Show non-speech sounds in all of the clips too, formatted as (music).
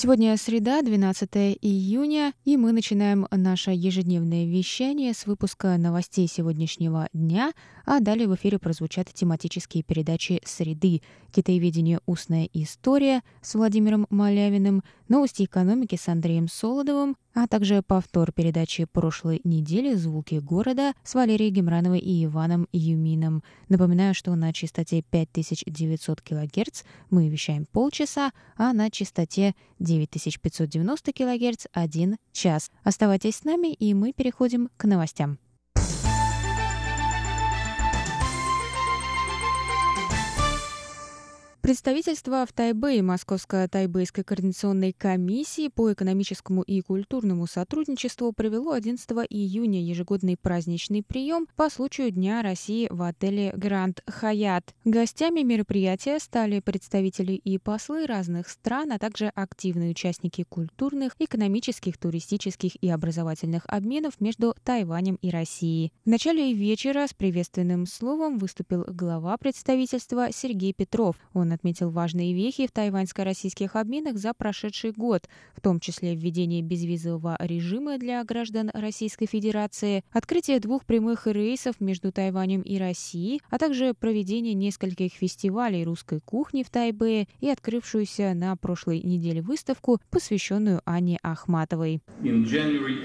Сегодня среда, 12 июня, и мы начинаем наше ежедневное вещание с выпуска новостей сегодняшнего дня, а далее в эфире прозвучат тематические передачи «Среды», «Китаеведение. Устная история» с Владимиром Малявиным, «Новости экономики» с Андреем Солодовым, а также повтор передачи прошлой недели «Звуки города» с Валерией Гемрановой и Иваном Юмином. Напоминаю, что на частоте 5900 кГц мы вещаем полчаса, а на частоте 9590 кГц — один час. Оставайтесь с нами, и мы переходим к новостям. Представительство в Тайбэе Московско-Тайбэйской координационной комиссии по экономическому и культурному сотрудничеству провело 11 июня ежегодный праздничный прием по случаю Дня России в отеле «Гранд Хаят». Гостями мероприятия стали представители и послы разных стран, а также активные участники культурных, экономических, туристических и образовательных обменов между Тайванем и Россией. В начале вечера с приветственным словом выступил глава представительства Сергей Петров. Он отметил важные вехи в тайваньско-российских обменах за прошедший год, в том числе введение безвизового режима для граждан Российской Федерации, открытие двух прямых рейсов между Тайванем и Россией, а также проведение нескольких фестивалей русской кухни в Тайбэе и открывшуюся на прошлой неделе выставку, посвященную Анне Ахматовой. January,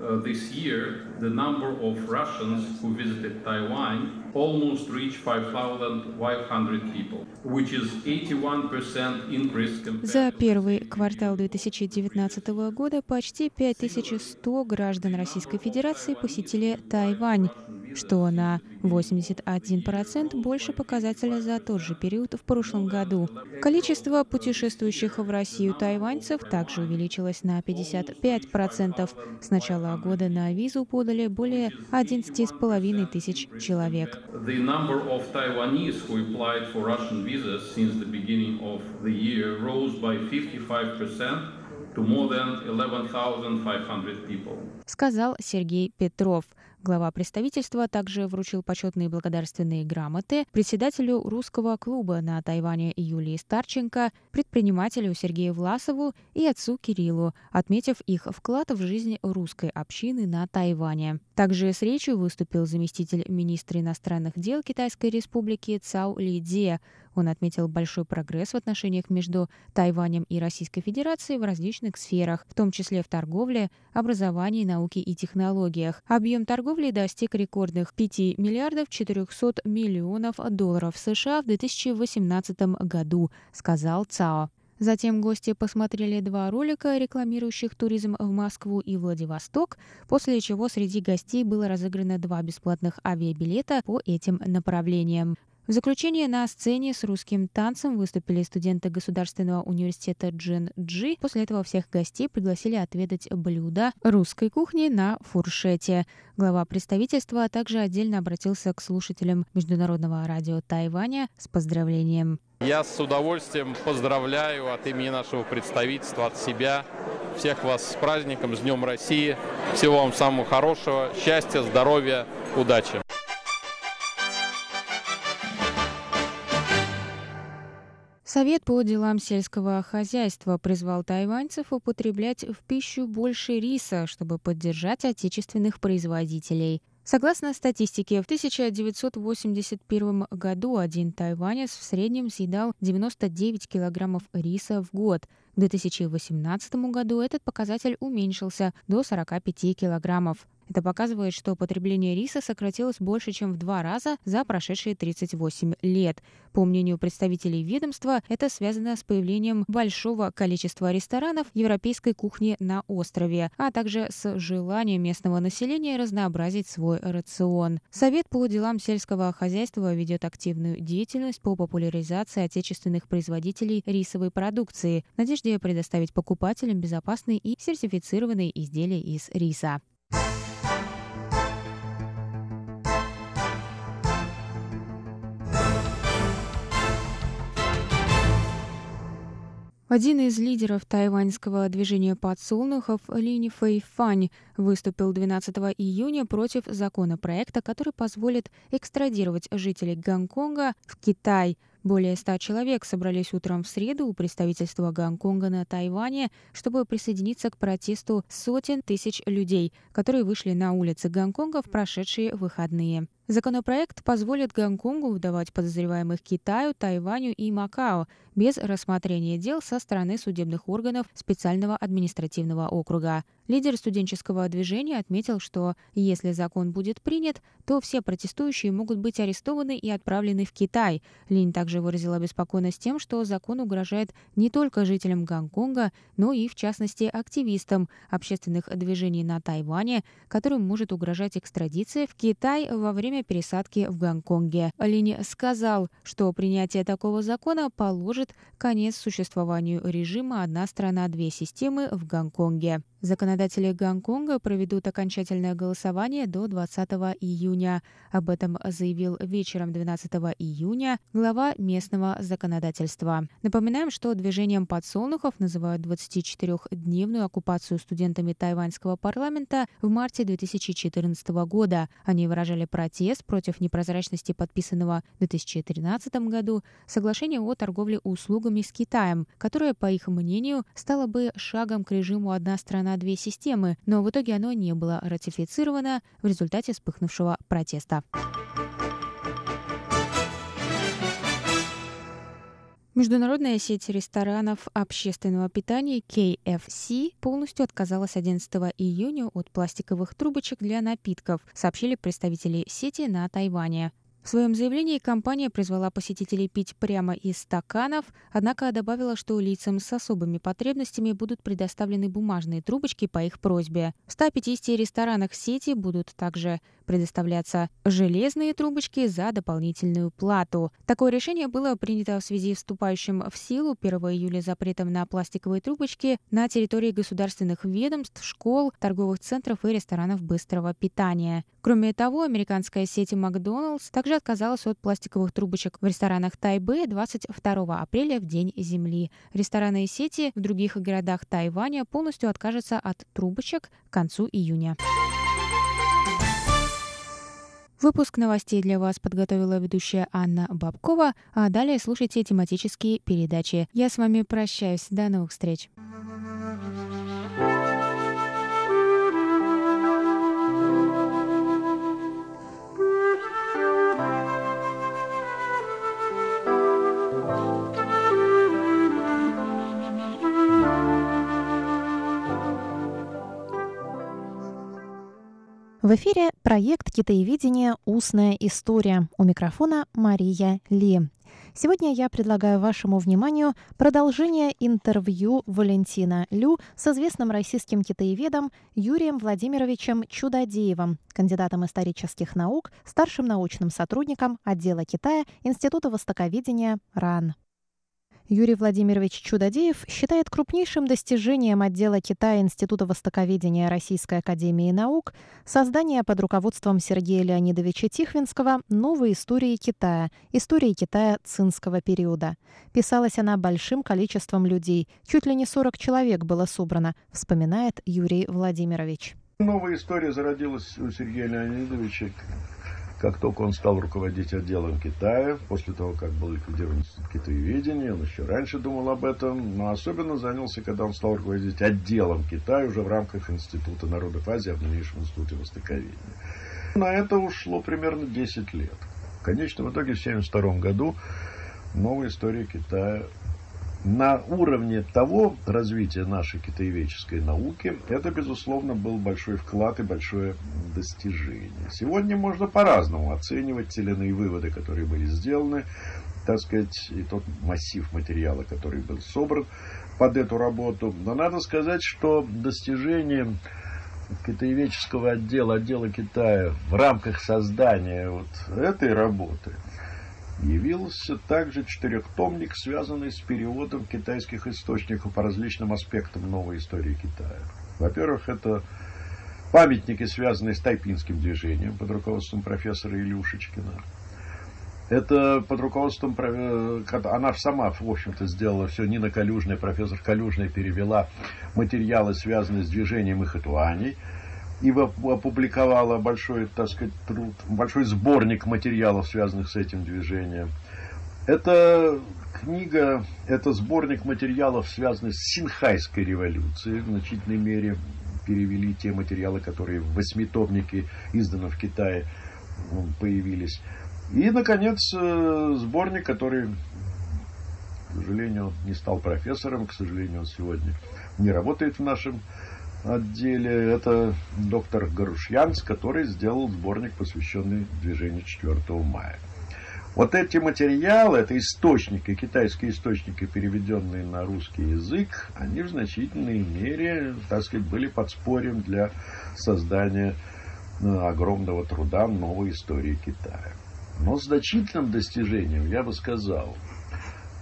uh, almost reached 5,500 people, which is 81% increase За первый квартал 2019 года почти 5100 граждан Российской Федерации посетили Тайвань, что на 81% больше показателя за тот же период в прошлом году. Количество путешествующих в Россию тайваньцев также увеличилось на 55%. С начала года на визу подали более 11,5 тысяч человек. Сказал Сергей Петров. Глава представительства также вручил почетные благодарственные грамоты председателю русского клуба на Тайване Юлии Старченко, предпринимателю Сергею Власову и отцу Кириллу, отметив их вклад в жизнь русской общины на Тайване. Также с речью выступил заместитель министра иностранных дел Китайской республики Цао Ли Дзе, он отметил большой прогресс в отношениях между Тайванем и Российской Федерацией в различных сферах, в том числе в торговле, образовании, науке и технологиях. Объем торговли достиг рекордных 5 миллиардов 400 миллионов долларов США в 2018 году, сказал ЦАО. Затем гости посмотрели два ролика, рекламирующих туризм в Москву и Владивосток, после чего среди гостей было разыграно два бесплатных авиабилета по этим направлениям. В заключение на сцене с русским танцем выступили студенты Государственного университета Джин Джи. После этого всех гостей пригласили отведать блюда русской кухни на фуршете. Глава представительства также отдельно обратился к слушателям Международного радио Тайваня с поздравлением. Я с удовольствием поздравляю от имени нашего представительства, от себя, всех вас с праздником, с Днем России. Всего вам самого хорошего, счастья, здоровья, удачи. Совет по делам сельского хозяйства призвал тайваньцев употреблять в пищу больше риса, чтобы поддержать отечественных производителей. Согласно статистике, в 1981 году один тайванец в среднем съедал 99 килограммов риса в год. К 2018 году этот показатель уменьшился до 45 килограммов. Это показывает, что потребление риса сократилось больше, чем в два раза за прошедшие 38 лет. По мнению представителей ведомства, это связано с появлением большого количества ресторанов европейской кухни на острове, а также с желанием местного населения разнообразить свой рацион. Совет по делам сельского хозяйства ведет активную деятельность по популяризации отечественных производителей рисовой продукции. В надежде предоставить покупателям безопасные и сертифицированные изделия из риса. Один из лидеров тайваньского движения подсолнухов Лини Фэй Фань выступил 12 июня против законопроекта, который позволит экстрадировать жителей Гонконга в Китай – более ста человек собрались утром в среду у представительства Гонконга на Тайване, чтобы присоединиться к протесту сотен тысяч людей, которые вышли на улицы Гонконга в прошедшие выходные. Законопроект позволит Гонконгу выдавать подозреваемых Китаю, Тайваню и Макао без рассмотрения дел со стороны судебных органов специального административного округа. Лидер студенческого движения отметил, что если закон будет принят, то все протестующие могут быть арестованы и отправлены в Китай. Линь также выразила обеспокоенность тем, что закон угрожает не только жителям Гонконга, но и, в частности, активистам общественных движений на Тайване, которым может угрожать экстрадиция в Китай во время пересадки в Гонконге. Линь сказал, что принятие такого закона положит конец существованию режима «одна страна, две системы» в Гонконге. Законодатели Гонконга проведут окончательное голосование до 20 июня. Об этом заявил вечером 12 июня глава местного законодательства. Напоминаем, что движением подсолнухов называют 24-дневную оккупацию студентами тайваньского парламента в марте 2014 года. Они выражали протест против непрозрачности подписанного в 2013 году соглашения о торговле услугами с Китаем, которое, по их мнению, стало бы шагом к режиму «одна страна, две системы, но в итоге оно не было ратифицировано в результате вспыхнувшего протеста. Международная сеть ресторанов общественного питания KFC полностью отказалась 11 июня от пластиковых трубочек для напитков, сообщили представители сети на Тайване. В своем заявлении компания призвала посетителей пить прямо из стаканов, однако добавила, что лицам с особыми потребностями будут предоставлены бумажные трубочки по их просьбе. В 150 ресторанах сети будут также предоставляться железные трубочки за дополнительную плату. Такое решение было принято в связи с вступающим в силу 1 июля запретом на пластиковые трубочки на территории государственных ведомств, школ, торговых центров и ресторанов быстрого питания. Кроме того, американская сеть Макдоналдс также отказалась от пластиковых трубочек в ресторанах Тайбе 22 апреля в День Земли. Рестораны и сети в других городах Тайваня полностью откажутся от трубочек к концу июня. Выпуск новостей для вас подготовила ведущая Анна Бабкова, а далее слушайте тематические передачи. Я с вами прощаюсь. До новых встреч. В эфире проект «Китаеведение. Устная история». У микрофона Мария Ли. Сегодня я предлагаю вашему вниманию продолжение интервью Валентина Лю с известным российским китаеведом Юрием Владимировичем Чудодеевым, кандидатом исторических наук, старшим научным сотрудником отдела Китая Института востоковедения РАН. Юрий Владимирович Чудодеев считает крупнейшим достижением отдела Китая Института востоковедения Российской академии наук создание под руководством Сергея Леонидовича Тихвинского новой истории Китая, истории Китая цинского периода. Писалась она большим количеством людей, чуть ли не 40 человек было собрано, вспоминает Юрий Владимирович. Новая история зародилась у Сергея Леонидовича как только он стал руководить отделом Китая, после того, как был ликвидирован институт китаеведения, он еще раньше думал об этом, но особенно занялся, когда он стал руководить отделом Китая уже в рамках Института народов Азии, в нынешнем институте востоковедения. На это ушло примерно 10 лет. В конечном итоге в 1972 году новая история Китая на уровне того развития нашей китаеведческой науки, это, безусловно, был большой вклад и большое достижение. Сегодня можно по-разному оценивать те или иные выводы, которые были сделаны, так сказать, и тот массив материала, который был собран под эту работу. Но надо сказать, что достижение китаеведческого отдела, отдела Китая в рамках создания вот этой работы – явился также четырехтомник, связанный с переводом китайских источников по различным аспектам новой истории Китая. Во-первых, это памятники, связанные с тайпинским движением под руководством профессора Илюшечкина. Это под руководством, она сама, в общем-то, сделала все, Нина Калюжная, профессор Калюжная перевела материалы, связанные с движением Ихэтуаней, и опубликовала большой, так сказать, труд, большой сборник материалов, связанных с этим движением. Это книга, это сборник материалов, связанных с Синхайской революцией, в значительной мере перевели те материалы, которые в восьмитомнике, изданном в Китае, появились. И, наконец, э, сборник, который, к сожалению, не стал профессором, к сожалению, он сегодня не работает в нашем отделе. Это доктор Гарушьянц, который сделал сборник, посвященный движению 4 мая. Вот эти материалы, это источники, китайские источники, переведенные на русский язык, они в значительной мере, так сказать, были подспорьем для создания ну, огромного труда новой истории Китая. Но значительным достижением, я бы сказал, э,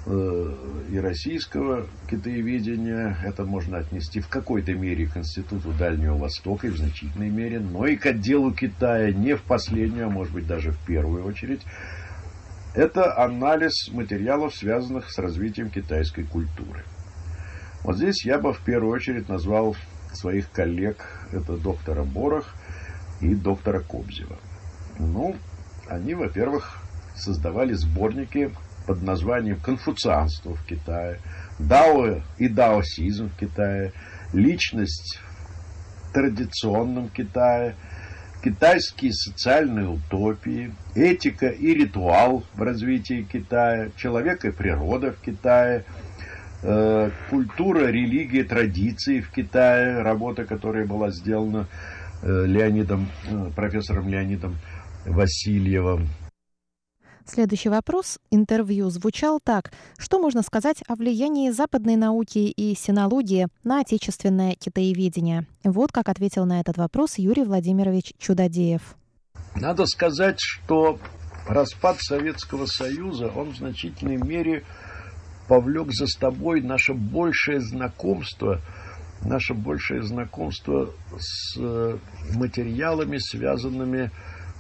и российского китаеведения, это можно отнести в какой-то мере к Институту Дальнего Востока и в значительной мере, но и к отделу Китая не в последнюю, а может быть даже в первую очередь, это анализ материалов, связанных с развитием китайской культуры. Вот здесь я бы в первую очередь назвал своих коллег, это доктора Борох и доктора Кобзева. Ну, они, во-первых, создавали сборники под названием «Конфуцианство в Китае», «Дао и даосизм в Китае», «Личность в традиционном Китае», китайские социальные утопии, этика и ритуал в развитии Китая, человек и природа в Китае, э, культура, религия, традиции в Китае, работа, которая была сделана э, Леонидом, э, профессором Леонидом Васильевым. Следующий вопрос интервью звучал так. Что можно сказать о влиянии западной науки и синологии на отечественное китаеведение? Вот как ответил на этот вопрос Юрий Владимирович Чудодеев. Надо сказать, что распад Советского Союза, он в значительной мере повлек за собой наше большее знакомство, наше большее знакомство с э, материалами, связанными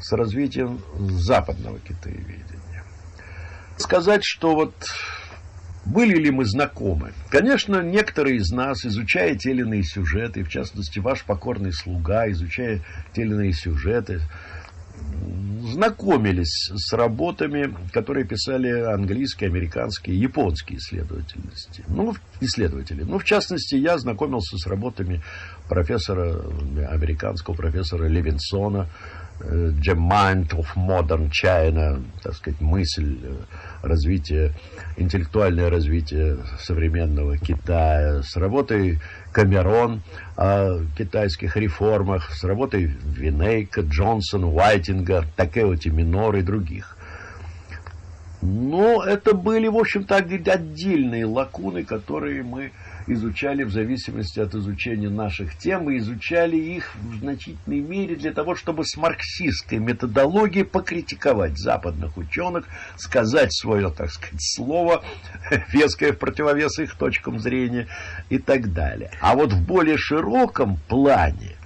с развитием западного китаеведения сказать, что вот были ли мы знакомы? Конечно, некоторые из нас, изучая те сюжеты, в частности, ваш покорный слуга, изучая те сюжеты, знакомились с работами, которые писали английские, американские, японские исследовательности. Ну, исследователи. Ну, в частности, я знакомился с работами профессора, американского профессора Левинсона, The Mind of Modern China, так сказать, мысль э, развития, интеллектуальное развитие современного Китая, с работой Камерон о китайских реформах, с работой Винейка, Джонсон, Уайтинга, Такеоти Минор и других. Но это были, в общем-то, отдельные лакуны, которые мы изучали в зависимости от изучения наших тем, и изучали их в значительной мере для того, чтобы с марксистской методологией покритиковать западных ученых, сказать свое, так сказать, слово, (laughs) веское в противовес их точкам зрения и так далее. А вот в более широком плане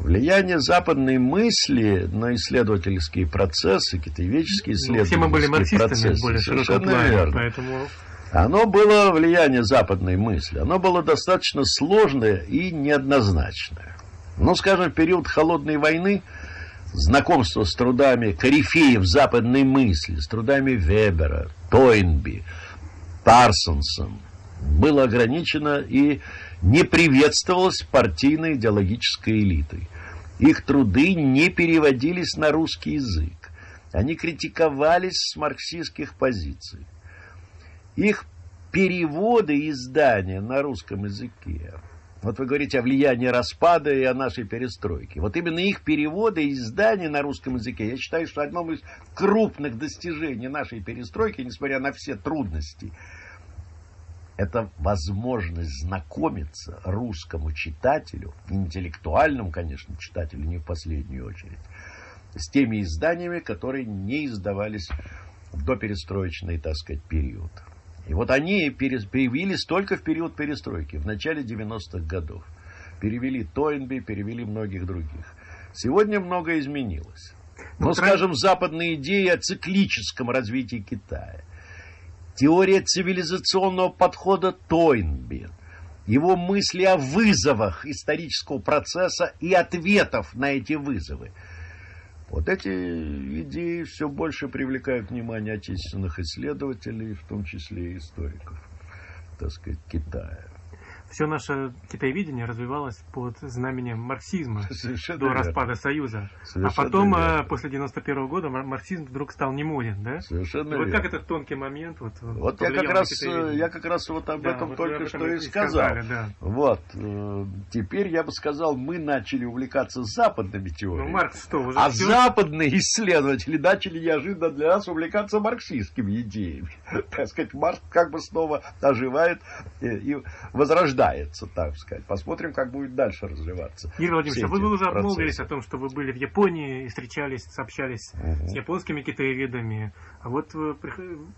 Влияние западной мысли на исследовательские процессы, китаеведческие исследовательские ну, все мы были марксистами процессы. более широком плане, поэтому оно было влияние западной мысли, оно было достаточно сложное и неоднозначное. Ну, скажем, в период холодной войны знакомство с трудами корифеев западной мысли, с трудами Вебера, Тойнби, Парсонсом, было ограничено и не приветствовалось партийной идеологической элитой. Их труды не переводились на русский язык. Они критиковались с марксистских позиций их переводы и издания на русском языке. Вот вы говорите о влиянии распада и о нашей перестройке. Вот именно их переводы и издания на русском языке, я считаю, что одном из крупных достижений нашей перестройки, несмотря на все трудности, это возможность знакомиться русскому читателю, интеллектуальному, конечно, читателю, не в последнюю очередь, с теми изданиями, которые не издавались до перестроечный, так сказать, период. И вот они перевелись только в период перестройки, в начале 90-х годов. Перевели Тойнби, перевели многих других. Сегодня многое изменилось. Но, ну, скажем, западные идеи о циклическом развитии Китая, теория цивилизационного подхода Тойнби, его мысли о вызовах исторического процесса и ответов на эти вызовы. Вот эти идеи все больше привлекают внимание отечественных исследователей, в том числе и историков, так сказать, Китая все наше китаеведение развивалось под знаменем марксизма (laughs) Совершенно до верно. распада Союза. А Совершенно а потом, верно. после 91 -го года, марксизм вдруг стал не моден, да? Совершенно Вот как этот тонкий момент вот, вот я как раз я как раз вот об да, этом вот только что и сказал. Сказали, да. Вот. Э, теперь я бы сказал, мы начали увлекаться западными теориями. Ну, Маркс что, уже а все? западные (laughs) исследователи начали неожиданно для нас увлекаться марксистскими идеями. (laughs) Так сказать, Маркс как бы снова оживает и возрождает рождается, так сказать. Посмотрим, как будет дальше развиваться. Игорь Владимирович, а вы, вы уже обмолвились о том, что вы были в Японии и встречались, сообщались угу. с японскими китаеведами. А вот э,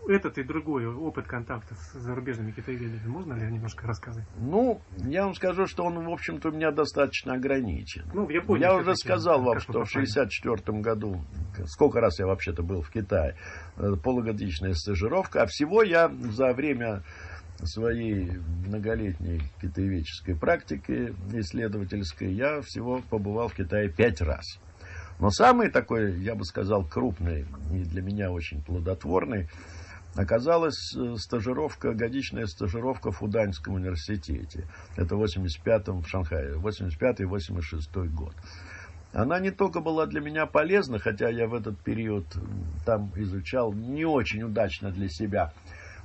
этот и другой опыт контактов с зарубежными китаеведами, можно ли немножко рассказать? Ну, я вам скажу, что он, в общем-то, у меня достаточно ограничен. Ну, в Японии. Я уже сказал вам, что в 1964 году, сколько раз я вообще-то был в Китае, э, полугодичная стажировка, а всего я за время своей многолетней китаеведческой практики исследовательской я всего побывал в Китае пять раз. Но самый такой, я бы сказал, крупный и для меня очень плодотворный оказалась э, стажировка, годичная стажировка в Фуданьском университете. Это в 85-м в Шанхае, 85-86 год. Она не только была для меня полезна, хотя я в этот период там изучал не очень удачно для себя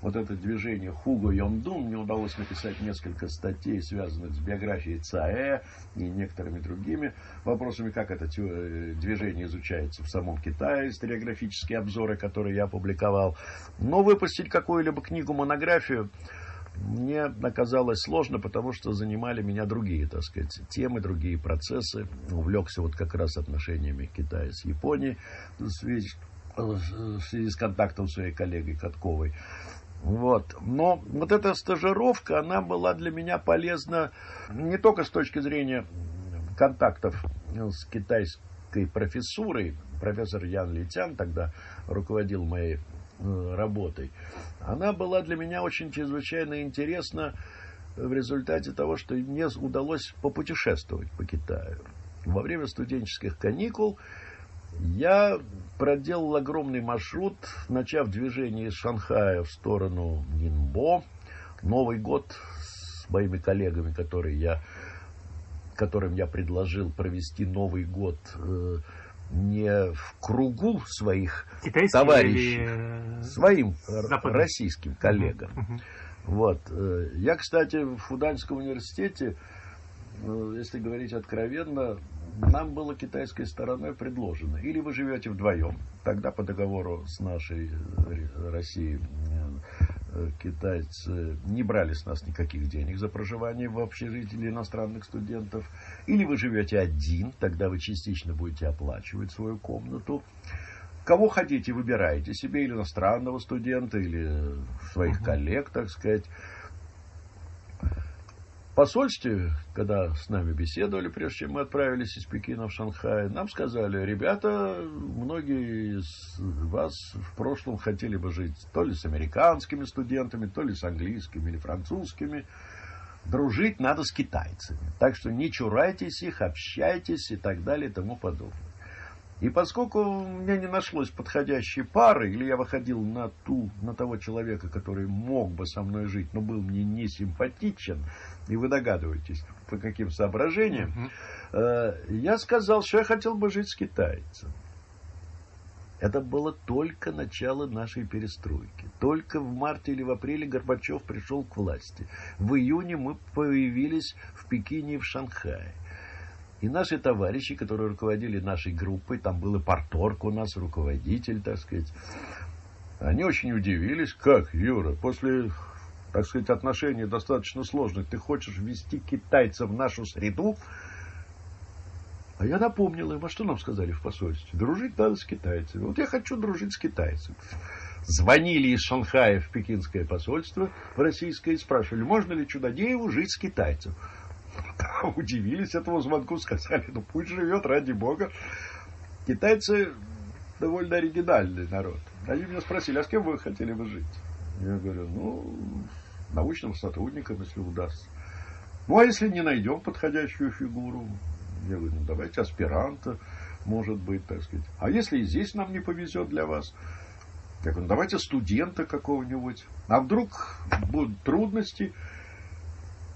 вот это движение Хуго Йондун, мне удалось написать несколько статей, связанных с биографией ЦАЭ и некоторыми другими вопросами, как это э, движение изучается в самом Китае, историографические обзоры, которые я опубликовал. Но выпустить какую-либо книгу-монографию мне оказалось сложно, потому что занимали меня другие, так сказать, темы, другие процессы. Увлекся вот как раз отношениями Китая с Японией в связи, связи с контактом своей коллегой Катковой. Вот. Но вот эта стажировка, она была для меня полезна не только с точки зрения контактов с китайской профессурой. Профессор Ян Литян тогда руководил моей э, работой. Она была для меня очень чрезвычайно интересна в результате того, что мне удалось попутешествовать по Китаю. Во время студенческих каникул я проделал огромный маршрут, начав движение из Шанхая в сторону Нинбо. Новый год с моими коллегами, которые я, которым я предложил провести Новый год э, не в кругу своих Китайские товарищей, или... своим Западный. российским коллегам. Угу. Вот. Э, я, кстати, в Фуданском университете, э, если говорить откровенно, нам было китайской стороной предложено, или вы живете вдвоем, тогда по договору с нашей э, Россией э, китайцы не брали с нас никаких денег за проживание в общежитии для иностранных студентов, или вы живете один, тогда вы частично будете оплачивать свою комнату. Кого хотите, выбирайте себе, или иностранного студента, или своих коллег, так сказать посольстве, когда с нами беседовали, прежде чем мы отправились из Пекина в Шанхай, нам сказали, ребята, многие из вас в прошлом хотели бы жить то ли с американскими студентами, то ли с английскими или французскими. Дружить надо с китайцами. Так что не чурайтесь их, общайтесь и так далее и тому подобное. И поскольку у меня не нашлось подходящей пары, или я выходил на, ту, на того человека, который мог бы со мной жить, но был мне не симпатичен, и вы догадываетесь, по каким соображениям, э, я сказал, что я хотел бы жить с китайцем. Это было только начало нашей перестройки. Только в марте или в апреле Горбачев пришел к власти. В июне мы появились в Пекине и в Шанхае. И наши товарищи, которые руководили нашей группой, там был и порторг у нас, руководитель, так сказать, они очень удивились, как, Юра, после, так сказать, отношений достаточно сложных, ты хочешь ввести китайцев в нашу среду? А я напомнил им, а что нам сказали в посольстве? Дружить надо с китайцами. Вот я хочу дружить с китайцами. звонили из Шанхая в пекинское посольство в российское и спрашивали, можно ли Чудодееву жить с китайцем. (laughs) Удивились этому звонку, сказали, ну пусть живет, ради бога. Китайцы довольно оригинальный народ. Они меня спросили, а с кем вы хотели бы жить? Я говорю, ну, научным сотрудником, если удастся. Ну, а если не найдем подходящую фигуру? Я говорю, ну, давайте аспиранта, может быть, так сказать. А если и здесь нам не повезет для вас? Я говорю, ну, давайте студента какого-нибудь. А вдруг будут трудности?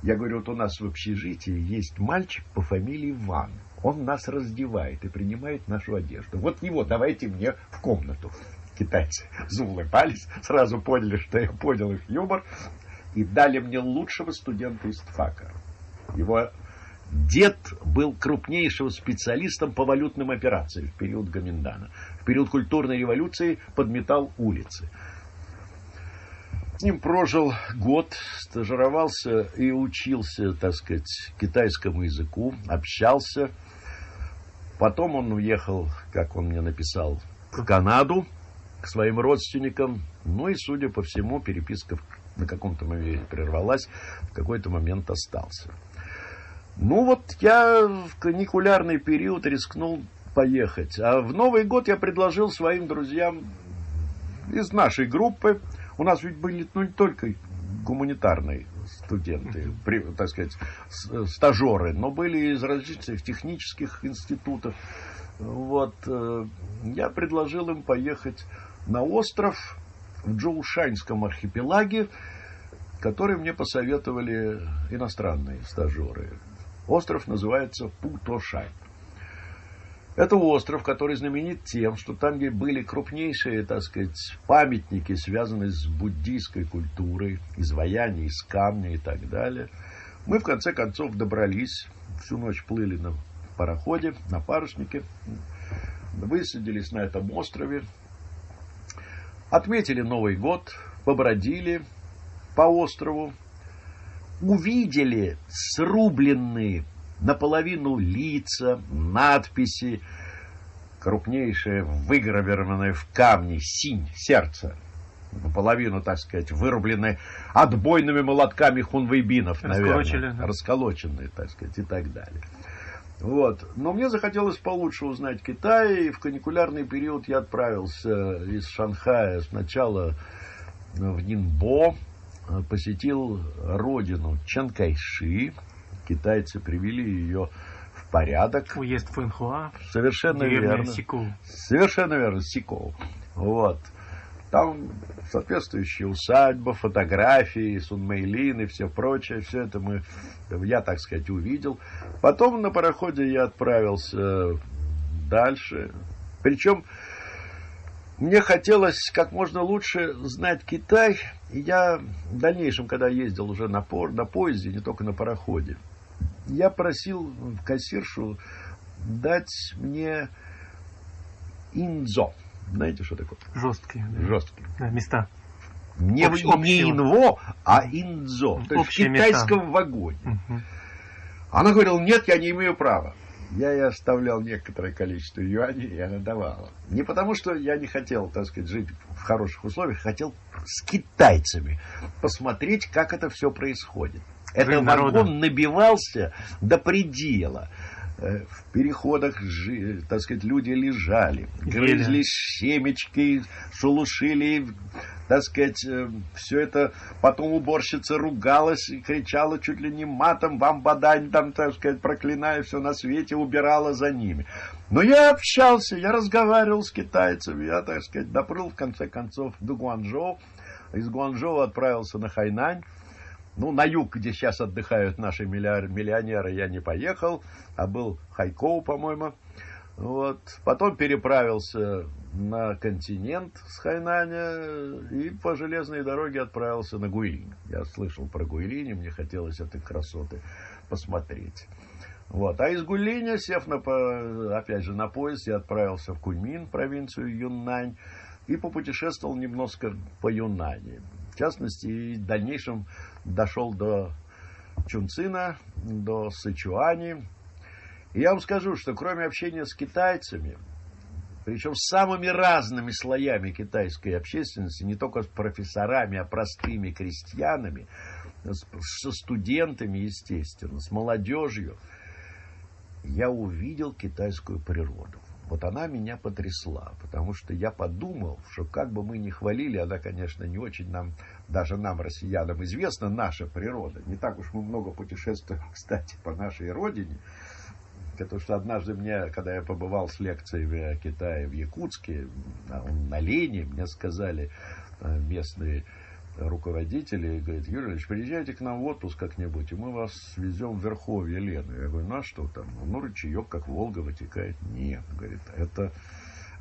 Я говорю, вот у нас в общежитии есть мальчик по фамилии Ван. Он нас раздевает и принимает нашу одежду. Вот его давайте мне в комнату. Китайцы заулыбались, сразу поняли, что я понял их юмор, и дали мне лучшего студента из ТФАКа. Его дед был крупнейшим специалистом по валютным операциям в период Гаминдана. В период культурной революции подметал улицы. С ним прожил год, стажировался и учился, так сказать, китайскому языку, общался. Потом он уехал, как он мне написал, в Канаду к своим родственникам. Ну и, судя по всему, переписка на каком-то моменте прервалась, в какой-то момент остался. Ну вот я в каникулярный период рискнул поехать. А в Новый год я предложил своим друзьям из нашей группы, у нас ведь были ну, не только гуманитарные студенты, при, так сказать, стажеры, но были из различных технических институтов. Вот, э, я предложил им поехать на остров в Джоушанском архипелаге, который мне посоветовали иностранные стажеры. Остров называется Путошай. Это остров, который знаменит тем, что там, где были крупнейшие, так сказать, памятники, связанные с буддийской культурой, изваяния из камня и так далее. Мы, в конце концов, добрались, всю ночь плыли на пароходе, на паруснике, высадились на этом острове, отметили Новый год, побродили по острову, увидели срубленные наполовину лица, надписи, крупнейшее, выгравированное в камне синь, сердце, наполовину, так сказать, вырубленное отбойными молотками хунвейбинов, наверное, да. расколоченные, так сказать, и так далее. Вот. Но мне захотелось получше узнать Китай, и в каникулярный период я отправился из Шанхая сначала в Нинбо, посетил родину Чанкайши, китайцы привели ее в порядок. Уезд Фэнхуа. Совершенно верно. Сикоу. Совершенно верно, Сикоу. Вот. Там соответствующие усадьба, фотографии, Сунмейлин и все прочее. Все это мы, я, так сказать, увидел. Потом на пароходе я отправился дальше. Причем мне хотелось как можно лучше знать Китай. И я в дальнейшем, когда ездил уже на, пор, на поезде, не только на пароходе, я просил кассиршу дать мне инзо. Знаете, что такое? Жесткие. Да. Жесткие. Да, места. Не, Общ, не инво, а инзо. То есть в китайском места. вагоне. Угу. Она говорила, нет, я не имею права. Я ей оставлял некоторое количество юаней, и она давала. Не потому, что я не хотел, так сказать, жить в хороших условиях, хотел с китайцами посмотреть, как это все происходит. Этот вагон набивался до предела. Э, в переходах, так сказать, люди лежали, грызли семечки, шелушили, так сказать, э, все это. Потом уборщица ругалась и кричала чуть ли не матом, вам бадань там, так сказать, проклиная все на свете, убирала за ними. Но я общался, я разговаривал с китайцами, я, так сказать, допрыл в конце концов до Гуанчжоу. Из Гуанчжоу отправился на Хайнань. Ну, на юг, где сейчас отдыхают наши миллионеры, я не поехал, а был Хайкоу, по-моему. Вот. Потом переправился на континент с Хайнаня и по железной дороге отправился на Гуилинь. Я слышал про Гуилинь, мне хотелось этой красоты посмотреть. Вот. А из Гулиня, сев на, опять же на поезд, я отправился в Куньмин, провинцию Юннань, и попутешествовал немножко по Юнани. В частности, и в дальнейшем дошел до Чунцина, до Сычуани. И я вам скажу, что кроме общения с китайцами, причем с самыми разными слоями китайской общественности, не только с профессорами, а простыми крестьянами, со студентами, естественно, с молодежью, я увидел китайскую природу. Вот она меня потрясла, потому что я подумал, что как бы мы ни хвалили, она, конечно, не очень нам, даже нам, россиянам, известна наша природа. Не так уж мы много путешествуем, (laughs) кстати, по нашей родине. Потому что однажды мне, когда я побывал с лекциями о Китае в Якутске, на Лене, мне сказали э, местные руководители говорит, Юрий Ильич, приезжайте к нам в отпуск как-нибудь, и мы вас свезем в Верховье Лены. Я говорю, ну а что там? Ну, ручеек, как Волга, вытекает. Нет, говорит, это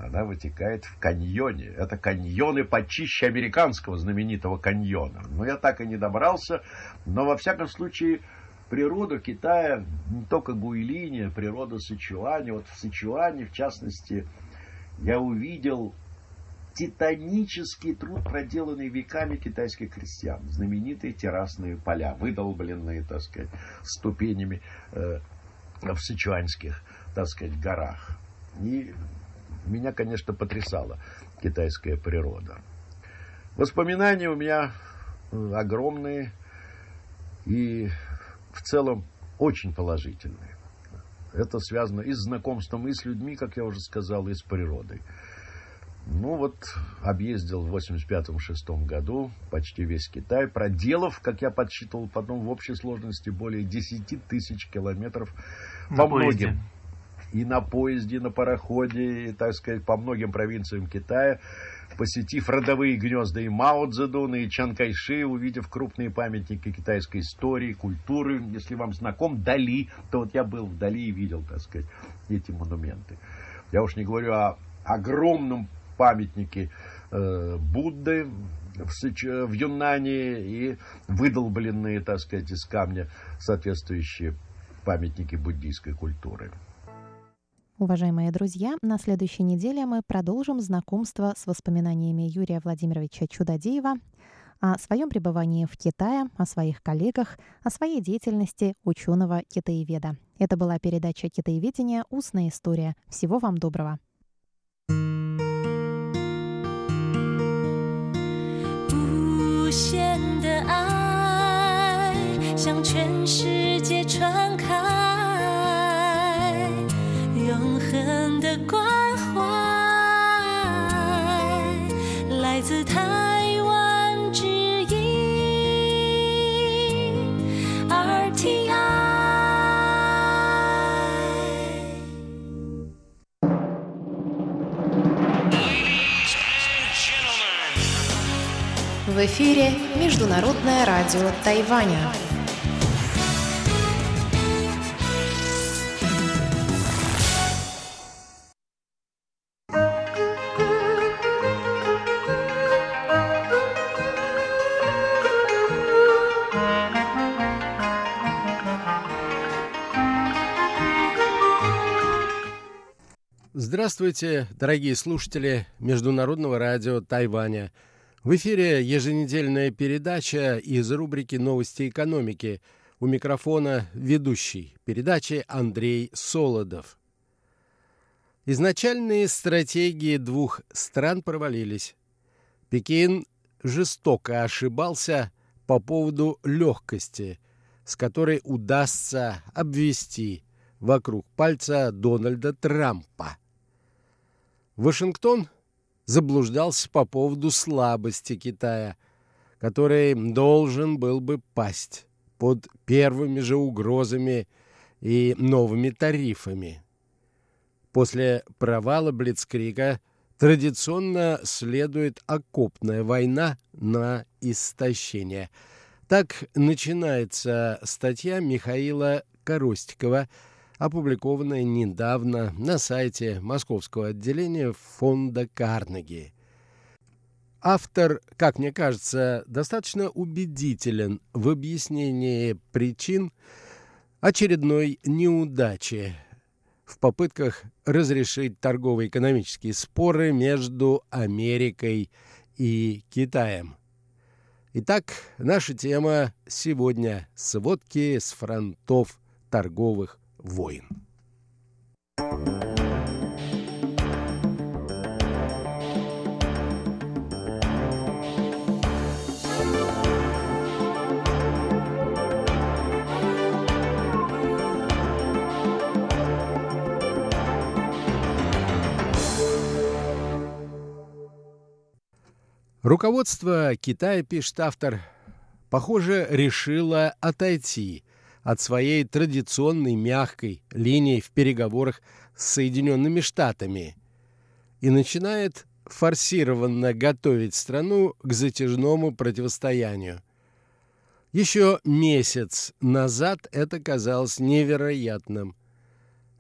она вытекает в каньоне. Это каньоны почище американского знаменитого каньона. Но я так и не добрался. Но, во всяком случае, природа Китая, не только Гуйлиния, природа Сычуани. Вот в Сычуане, в частности, я увидел титанический труд, проделанный веками китайских крестьян. Знаменитые террасные поля, выдолбленные, так сказать, ступенями э, в сычуанских, так сказать, горах. И меня, конечно, потрясала китайская природа. Воспоминания у меня огромные и в целом очень положительные. Это связано и с знакомством, и с людьми, как я уже сказал, и с природой. Ну вот, объездил в 85-6 году почти весь Китай, проделав, как я подсчитывал потом, в общей сложности более 10 тысяч километров по многим. И на поезде, на пароходе, и, так сказать, по многим провинциям Китая, посетив родовые гнезда и Мао Цзэдуна, и Чан Кайши, увидев крупные памятники китайской истории, культуры, если вам знаком Дали, то вот я был в Дали и видел, так сказать, эти монументы. Я уж не говорю о огромном памятнике э, Будды в, Сыч... в Юнане и выдолбленные, так сказать, из камня соответствующие памятники буддийской культуры. Уважаемые друзья, на следующей неделе мы продолжим знакомство с воспоминаниями Юрия Владимировича Чудодеева о своем пребывании в Китае, о своих коллегах, о своей деятельности ученого-китаеведа. Это была передача «Китаеведение. Устная история». Всего вам доброго! 无限关怀来自台湾之音 RTI。 В эфире Международное радио Тайваня. Здравствуйте, дорогие слушатели Международного радио Тайваня. В эфире еженедельная передача из рубрики «Новости экономики». У микрофона ведущий передачи Андрей Солодов. Изначальные стратегии двух стран провалились. Пекин жестоко ошибался по поводу легкости, с которой удастся обвести вокруг пальца Дональда Трампа. Вашингтон заблуждался по поводу слабости Китая, который должен был бы пасть под первыми же угрозами и новыми тарифами. После провала Блицкрига традиционно следует окопная война на истощение. Так начинается статья Михаила Коростикова, опубликованная недавно на сайте Московского отделения фонда Карнеги. Автор, как мне кажется, достаточно убедителен в объяснении причин очередной неудачи в попытках разрешить торгово-экономические споры между Америкой и Китаем. Итак, наша тема сегодня – сводки с фронтов торговых войн. Руководство Китая, пишет автор, похоже, решило отойти от своей традиционной мягкой линии в переговорах с Соединенными Штатами и начинает форсированно готовить страну к затяжному противостоянию. Еще месяц назад это казалось невероятным.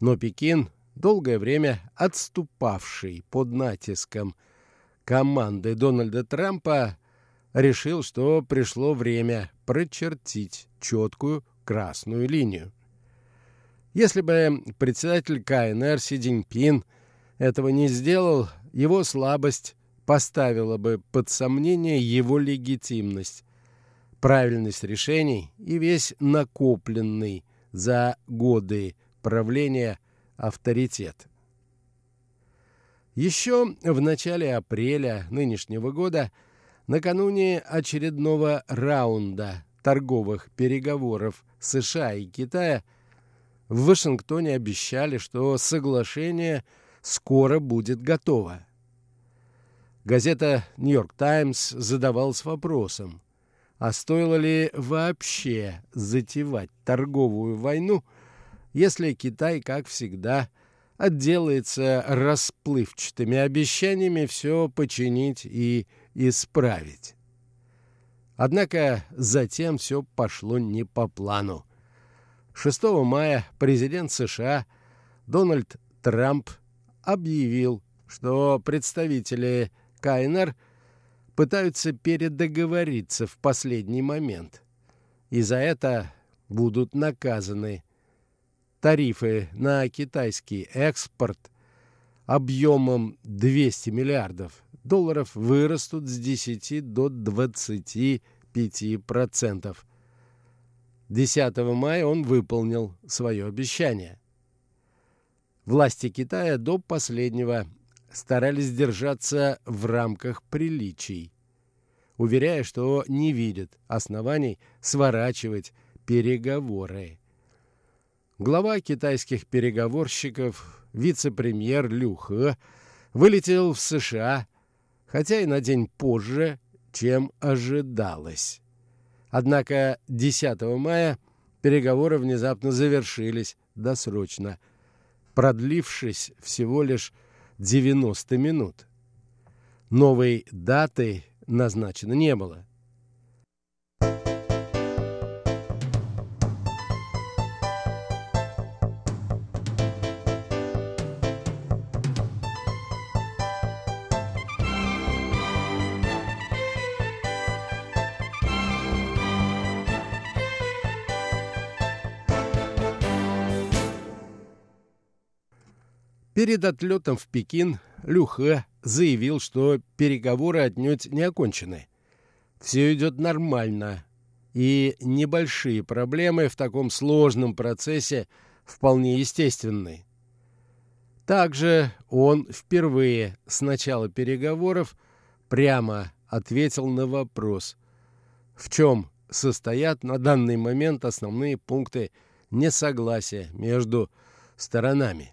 Но Пекин, долгое время отступавший под натиском команды Дональда Трампа, решил, что пришло время прочертить четкую красную линию. Если бы председатель КНР Си Цзиньпин этого не сделал, его слабость поставила бы под сомнение его легитимность, правильность решений и весь накопленный за годы правления авторитет. Еще в начале апреля нынешнего года, накануне очередного раунда торговых переговоров США и Китая, в Вашингтоне обещали, что соглашение скоро будет готово. Газета «Нью-Йорк Таймс» задавалась вопросом, а стоило ли вообще затевать торговую войну, если Китай, как всегда, отделается расплывчатыми обещаниями все починить и исправить. Однако затем все пошло не по плану. 6 мая президент США Дональд Трамп объявил, что представители КНР пытаются передоговориться в последний момент. И за это будут наказаны. Тарифы на китайский экспорт объемом 200 миллиардов долларов вырастут с 10 до 25 процентов. 10 мая он выполнил свое обещание. Власти Китая до последнего старались держаться в рамках приличий, уверяя, что не видят оснований сворачивать переговоры. Глава китайских переговорщиков, вице-премьер Лю вылетел в США, хотя и на день позже, чем ожидалось. Однако 10 мая переговоры внезапно завершились досрочно, продлившись всего лишь 90 минут. Новой даты назначено не было. Перед отлетом в Пекин Люхэ заявил, что переговоры отнюдь не окончены. Все идет нормально, и небольшие проблемы в таком сложном процессе вполне естественны. Также он впервые с начала переговоров прямо ответил на вопрос, в чем состоят на данный момент основные пункты несогласия между сторонами.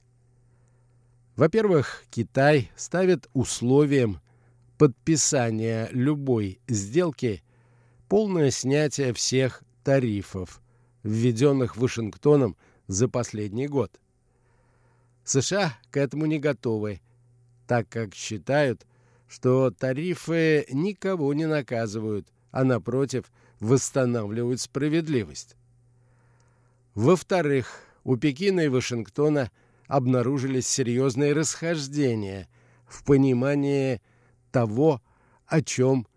Во-первых, Китай ставит условием подписания любой сделки полное снятие всех тарифов, введенных Вашингтоном за последний год. США к этому не готовы, так как считают, что тарифы никого не наказывают, а напротив восстанавливают справедливость. Во-вторых, у Пекина и Вашингтона – обнаружились серьезные расхождения в понимании того, о чем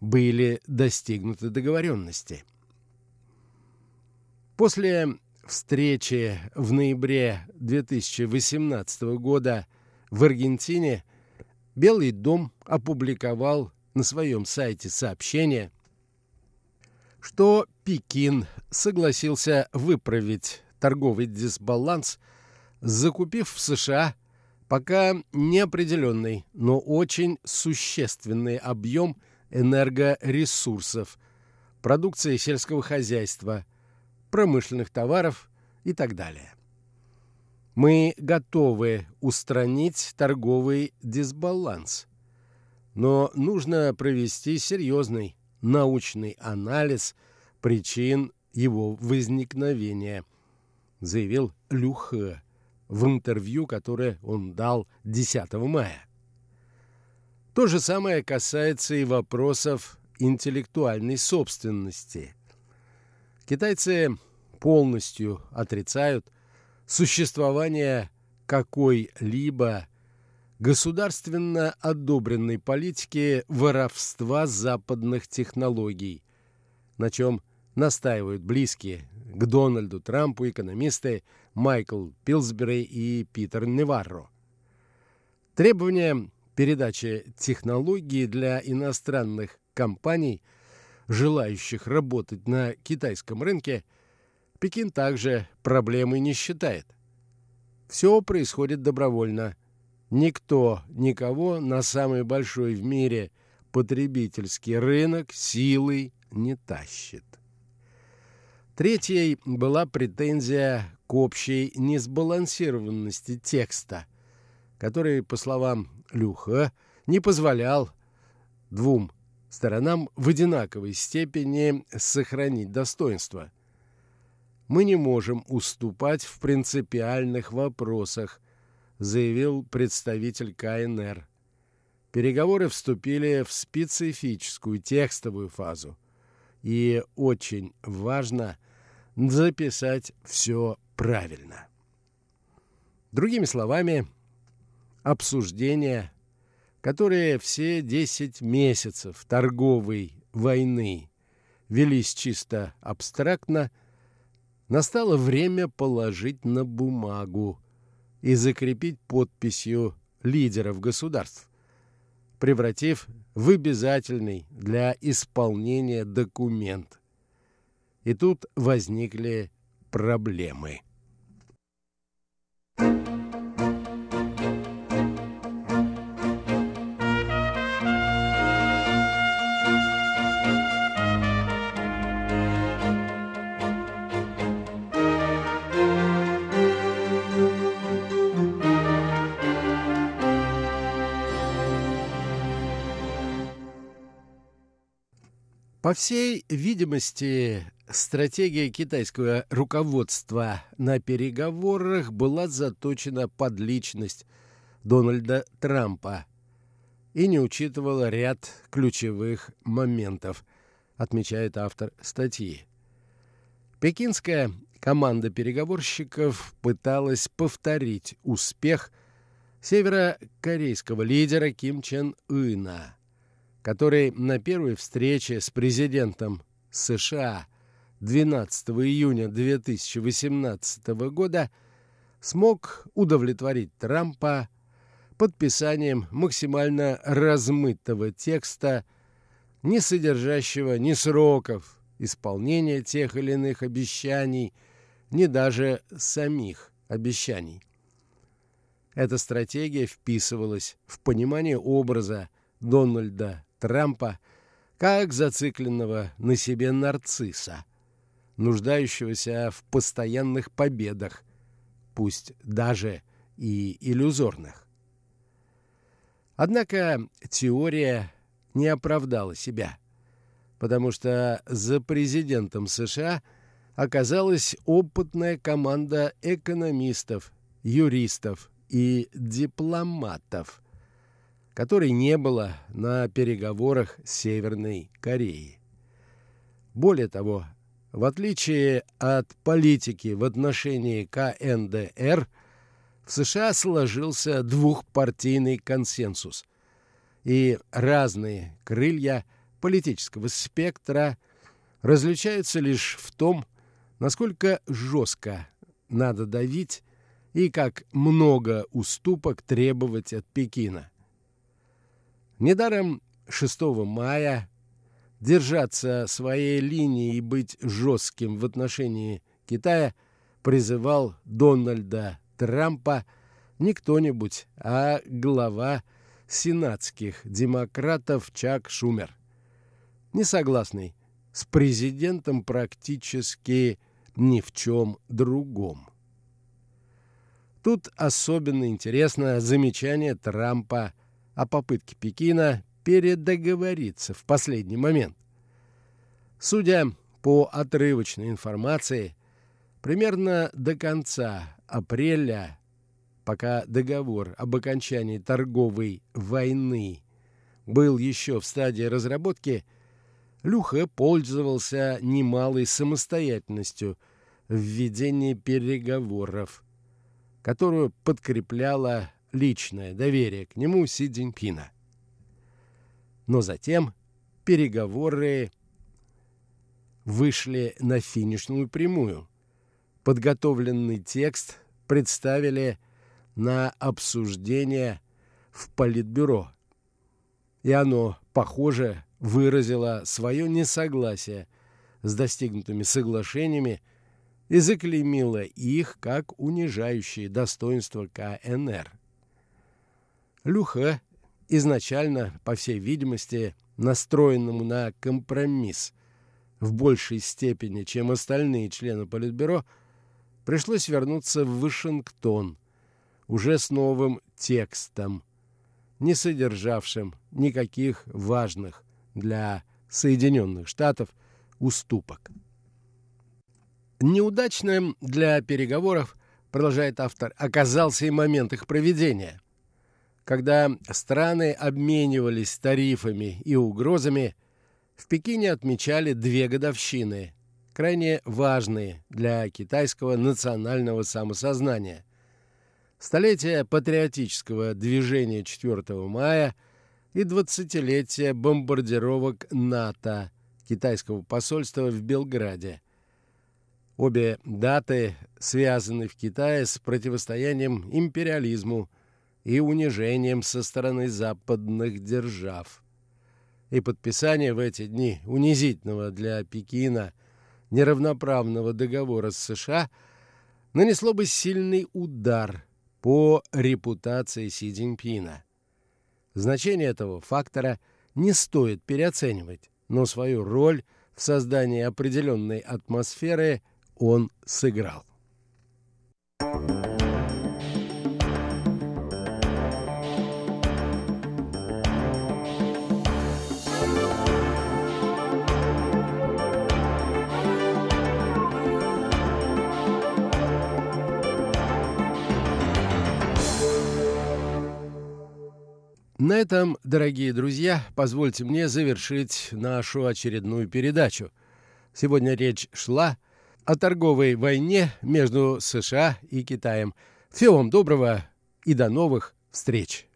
были достигнуты договоренности. После встречи в ноябре 2018 года в Аргентине Белый дом опубликовал на своем сайте сообщение, что Пекин согласился выправить торговый дисбаланс – закупив в США пока неопределенный, но очень существенный объем энергоресурсов, продукции сельского хозяйства, промышленных товаров и так далее. Мы готовы устранить торговый дисбаланс. но нужно провести серьезный научный анализ причин его возникновения, заявил Люхе в интервью, которое он дал 10 мая. То же самое касается и вопросов интеллектуальной собственности. Китайцы полностью отрицают существование какой-либо государственно одобренной политики воровства западных технологий, на чем настаивают близкие к Дональду Трампу экономисты Майкл Пилсбери и Питер Неварро. Требования передачи технологий для иностранных компаний, желающих работать на китайском рынке, Пекин также проблемой не считает. Все происходит добровольно. Никто никого на самый большой в мире потребительский рынок силой не тащит. Третьей была претензия общей несбалансированности текста, который, по словам Люха, не позволял двум сторонам в одинаковой степени сохранить достоинство. «Мы не можем уступать в принципиальных вопросах», заявил представитель КНР. Переговоры вступили в специфическую текстовую фазу. И очень важно записать все правильно. Другими словами, обсуждения которые все десять месяцев торговой войны велись чисто абстрактно, настало время положить на бумагу и закрепить подписью лидеров государств, превратив в обязательный для исполнения документ. И тут возникли проблемы. По всей видимости, стратегия китайского руководства на переговорах была заточена под личность Дональда Трампа и не учитывала ряд ключевых моментов, отмечает автор статьи. Пекинская команда переговорщиков пыталась повторить успех северокорейского лидера Ким Чен Ына – который на первой встрече с президентом США 12 июня 2018 года смог удовлетворить Трампа подписанием максимально размытого текста, не содержащего ни сроков исполнения тех или иных обещаний, ни даже самих обещаний. Эта стратегия вписывалась в понимание образа Дональда Трампа как зацикленного на себе нарцисса, нуждающегося в постоянных победах, пусть даже и иллюзорных. Однако теория не оправдала себя, потому что за президентом США оказалась опытная команда экономистов, юристов и дипломатов, которой не было на переговорах с Северной Кореей. Более того, в отличие от политики в отношении КНДР, в США сложился двухпартийный консенсус, и разные крылья политического спектра различаются лишь в том, насколько жестко надо давить и как много уступок требовать от Пекина. Недаром 6 мая держаться своей линии и быть жестким в отношении Китая призывал Дональда Трампа не кто-нибудь, а глава сенатских демократов Чак Шумер, не согласный с президентом практически ни в чем другом. Тут особенно интересно замечание Трампа о попытке Пекина передоговориться в последний момент. Судя по отрывочной информации, примерно до конца апреля, пока договор об окончании торговой войны был еще в стадии разработки, Люха пользовался немалой самостоятельностью в ведении переговоров, которую подкрепляло личное доверие к нему Си Цзиньпина. Но затем переговоры вышли на финишную прямую. Подготовленный текст представили на обсуждение в Политбюро. И оно, похоже, выразило свое несогласие с достигнутыми соглашениями и заклеймило их как унижающие достоинство КНР. Люха, изначально, по всей видимости, настроенному на компромисс в большей степени, чем остальные члены Политбюро, пришлось вернуться в Вашингтон уже с новым текстом, не содержавшим никаких важных для Соединенных Штатов уступок. Неудачным для переговоров, продолжает автор, оказался и момент их проведения. Когда страны обменивались тарифами и угрозами, в Пекине отмечали две годовщины, крайне важные для китайского национального самосознания. Столетие патриотического движения 4 мая и 20-летие бомбардировок НАТО китайского посольства в Белграде. Обе даты связаны в Китае с противостоянием империализму и унижением со стороны западных держав. И подписание в эти дни унизительного для Пекина неравноправного договора с США нанесло бы сильный удар по репутации Си Цзиньпина. Значение этого фактора не стоит переоценивать, но свою роль в создании определенной атмосферы он сыграл. На этом, дорогие друзья, позвольте мне завершить нашу очередную передачу. Сегодня речь шла о торговой войне между США и Китаем. Всего вам доброго и до новых встреч!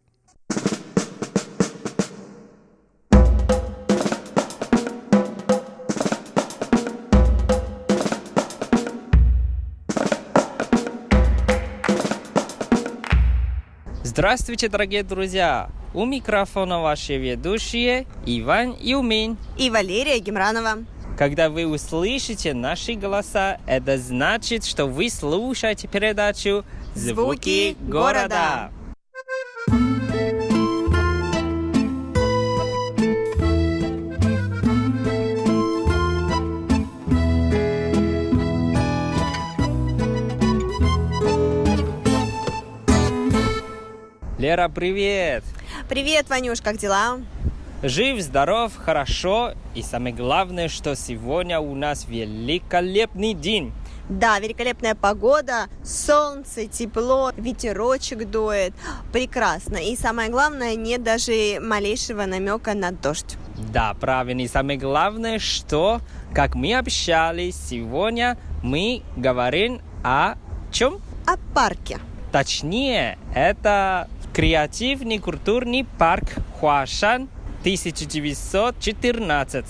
Здравствуйте, дорогие друзья! У микрофона ваши ведущие Иван Юмин и Валерия Гемранова. Когда вы услышите наши голоса, это значит, что вы слушаете передачу «Звуки, Звуки города». Лера, привет! Привет, Ванюш, как дела? Жив, здоров, хорошо. И самое главное, что сегодня у нас великолепный день. Да, великолепная погода, солнце, тепло, ветерочек дует. Прекрасно. И самое главное, нет даже малейшего намека на дождь. Да, правильно. И самое главное, что, как мы общались, сегодня мы говорим о чем? О парке. Точнее, это креативный культурный парк Хуашан 1914.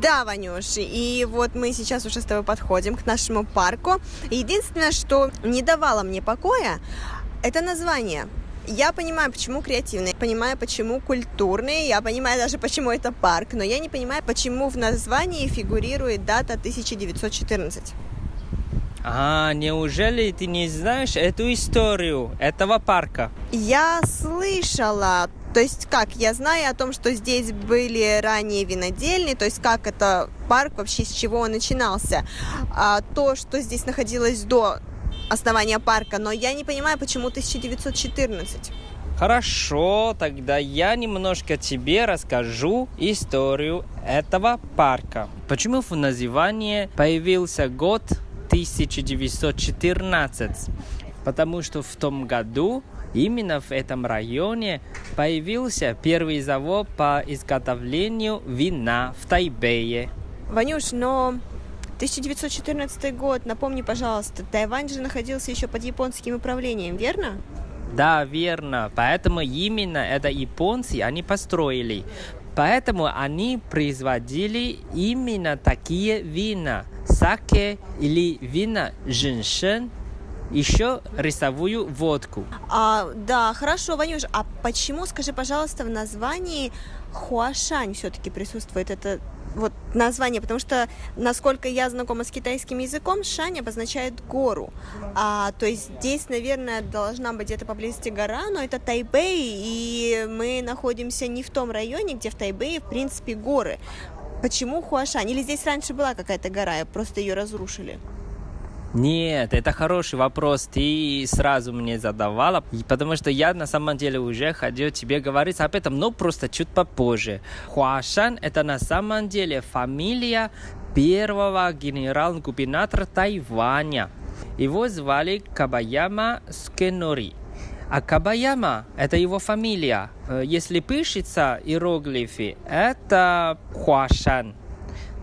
Да, Ванюш, и вот мы сейчас уже с тобой подходим к нашему парку. Единственное, что не давало мне покоя, это название. Я понимаю, почему креативный, понимаю, почему культурный, я понимаю даже, почему это парк, но я не понимаю, почему в названии фигурирует дата 1914. А, неужели ты не знаешь эту историю этого парка? Я слышала, то есть как, я знаю о том, что здесь были ранее винодельни, то есть как это парк вообще, с чего он начинался. А то, что здесь находилось до основания парка, но я не понимаю, почему 1914. Хорошо, тогда я немножко тебе расскажу историю этого парка. Почему в названии появился год 1914? Потому что в том году именно в этом районе появился первый завод по изготовлению вина в Тайбэе. Ванюш, но 1914 год, напомни, пожалуйста, Тайвань же находился еще под японским управлением, верно? Да, верно. Поэтому именно это японцы они построили. Поэтому они производили именно такие вина. Саке или вина женьшен, еще рисовую водку. А, да, хорошо, Ванюш, а почему, скажи, пожалуйста, в названии Хуашань все-таки присутствует это вот название, потому что, насколько я знакома с китайским языком, шань обозначает гору. А, то есть здесь, наверное, должна быть где-то поблизости гора, но это Тайбэй, и мы находимся не в том районе, где в Тайбэе, в принципе, горы. Почему Хуашань? Или здесь раньше была какая-то гора, просто ее разрушили? Нет, это хороший вопрос. Ты сразу мне задавала, потому что я на самом деле уже хотел тебе говорить об этом, но просто чуть попозже. Хуашан – это на самом деле фамилия первого генерал-губернатора Тайваня. Его звали Кабаяма Скенори. А Кабаяма – это его фамилия. Э, если пишется иероглифы, это Хуашан.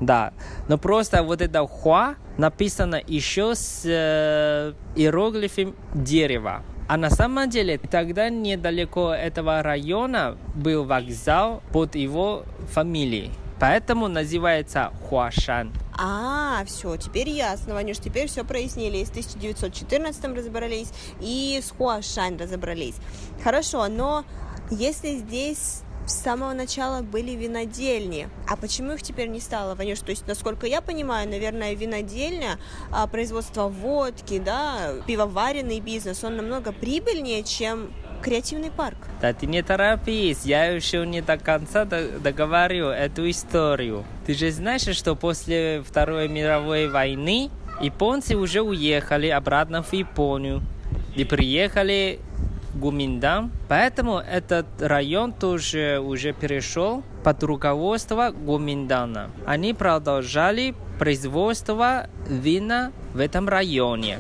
Да, но просто вот это хуа написано еще с э, иероглифом дерева. А на самом деле тогда недалеко этого района был вокзал под его фамилией. Поэтому называется Хуашан. А, все, теперь ясно, Ванюш, теперь все прояснили. С 1914 разобрались, и с Хуашань разобрались. Хорошо, но если здесь с самого начала были винодельни. А почему их теперь не стало, Ванюш? То есть, насколько я понимаю, наверное, винодельня, а, производство водки, да, пивоваренный бизнес, он намного прибыльнее, чем креативный парк. Да ты не торопись, я еще не до конца договорю эту историю. Ты же знаешь, что после Второй мировой войны японцы уже уехали обратно в Японию и приехали Гуминдан. Поэтому этот район тоже уже перешел под руководство Гуминдана. Они продолжали производство вина в этом районе.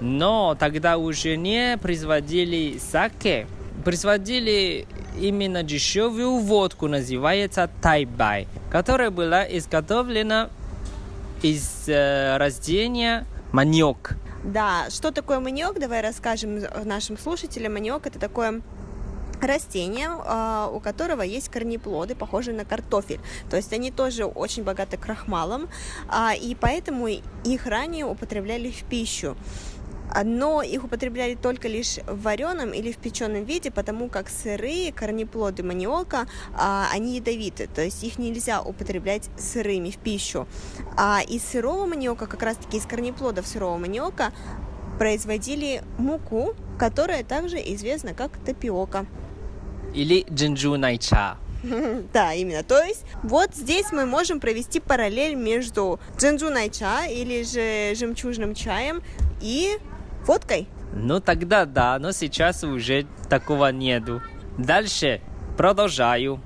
Но тогда уже не производили саке, производили именно дешевую водку, называется тайбай, которая была изготовлена из э, растения маниок. Да, что такое маниок, давай расскажем нашим слушателям. Маниок это такое растение, а, у которого есть корнеплоды, похожие на картофель. То есть они тоже очень богаты крахмалом, а, и поэтому их ранее употребляли в пищу но их употребляли только лишь в вареном или в печеном виде, потому как сырые корнеплоды маниока, а, они ядовиты, то есть их нельзя употреблять сырыми в пищу. А из сырого маниока, как раз-таки из корнеплодов сырого маниока, производили муку, которая также известна как тапиока. Или джинджу найча. (laughs) Да, именно. То есть вот здесь мы можем провести параллель между джинджу найча или же жемчужным чаем и Водкой? Ну тогда да, но сейчас уже такого нету. Дальше продолжаю.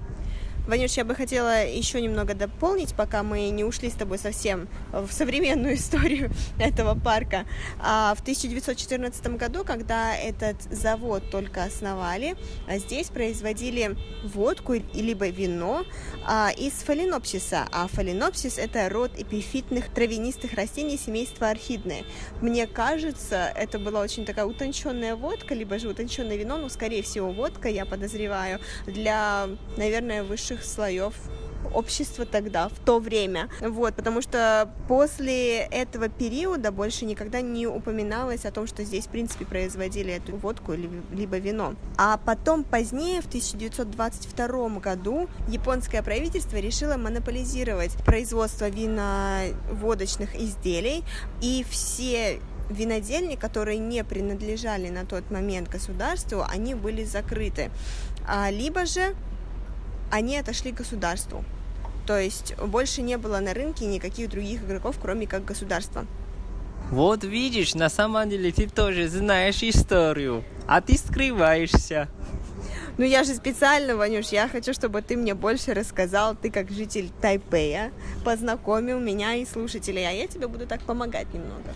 Ванюш, я бы хотела еще немного дополнить, пока мы не ушли с тобой совсем в современную (laughs) историю этого парка. А в 1914 году, когда этот завод только основали, а здесь производили водку либо вино а, из фаленопсиса. А фаленопсис – это род эпифитных травянистых растений семейства орхидные. Мне кажется, это была очень такая утонченная водка, либо же утонченное вино, ну, скорее всего, водка, я подозреваю, для, наверное, высших высших слоев общества тогда, в то время. Вот, потому что после этого периода больше никогда не упоминалось о том, что здесь, в принципе, производили эту водку либо вино. А потом, позднее, в 1922 году, японское правительство решило монополизировать производство виноводочных изделий, и все винодельни, которые не принадлежали на тот момент государству, они были закрыты. А, либо же они отошли к государству. То есть больше не было на рынке никаких других игроков, кроме как государства. Вот видишь, на самом деле ты тоже знаешь историю, а ты скрываешься. Ну я же специально, Ванюш, я хочу, чтобы ты мне больше рассказал, ты как житель Тайпея, познакомил меня и слушателей, а я тебе буду так помогать немного.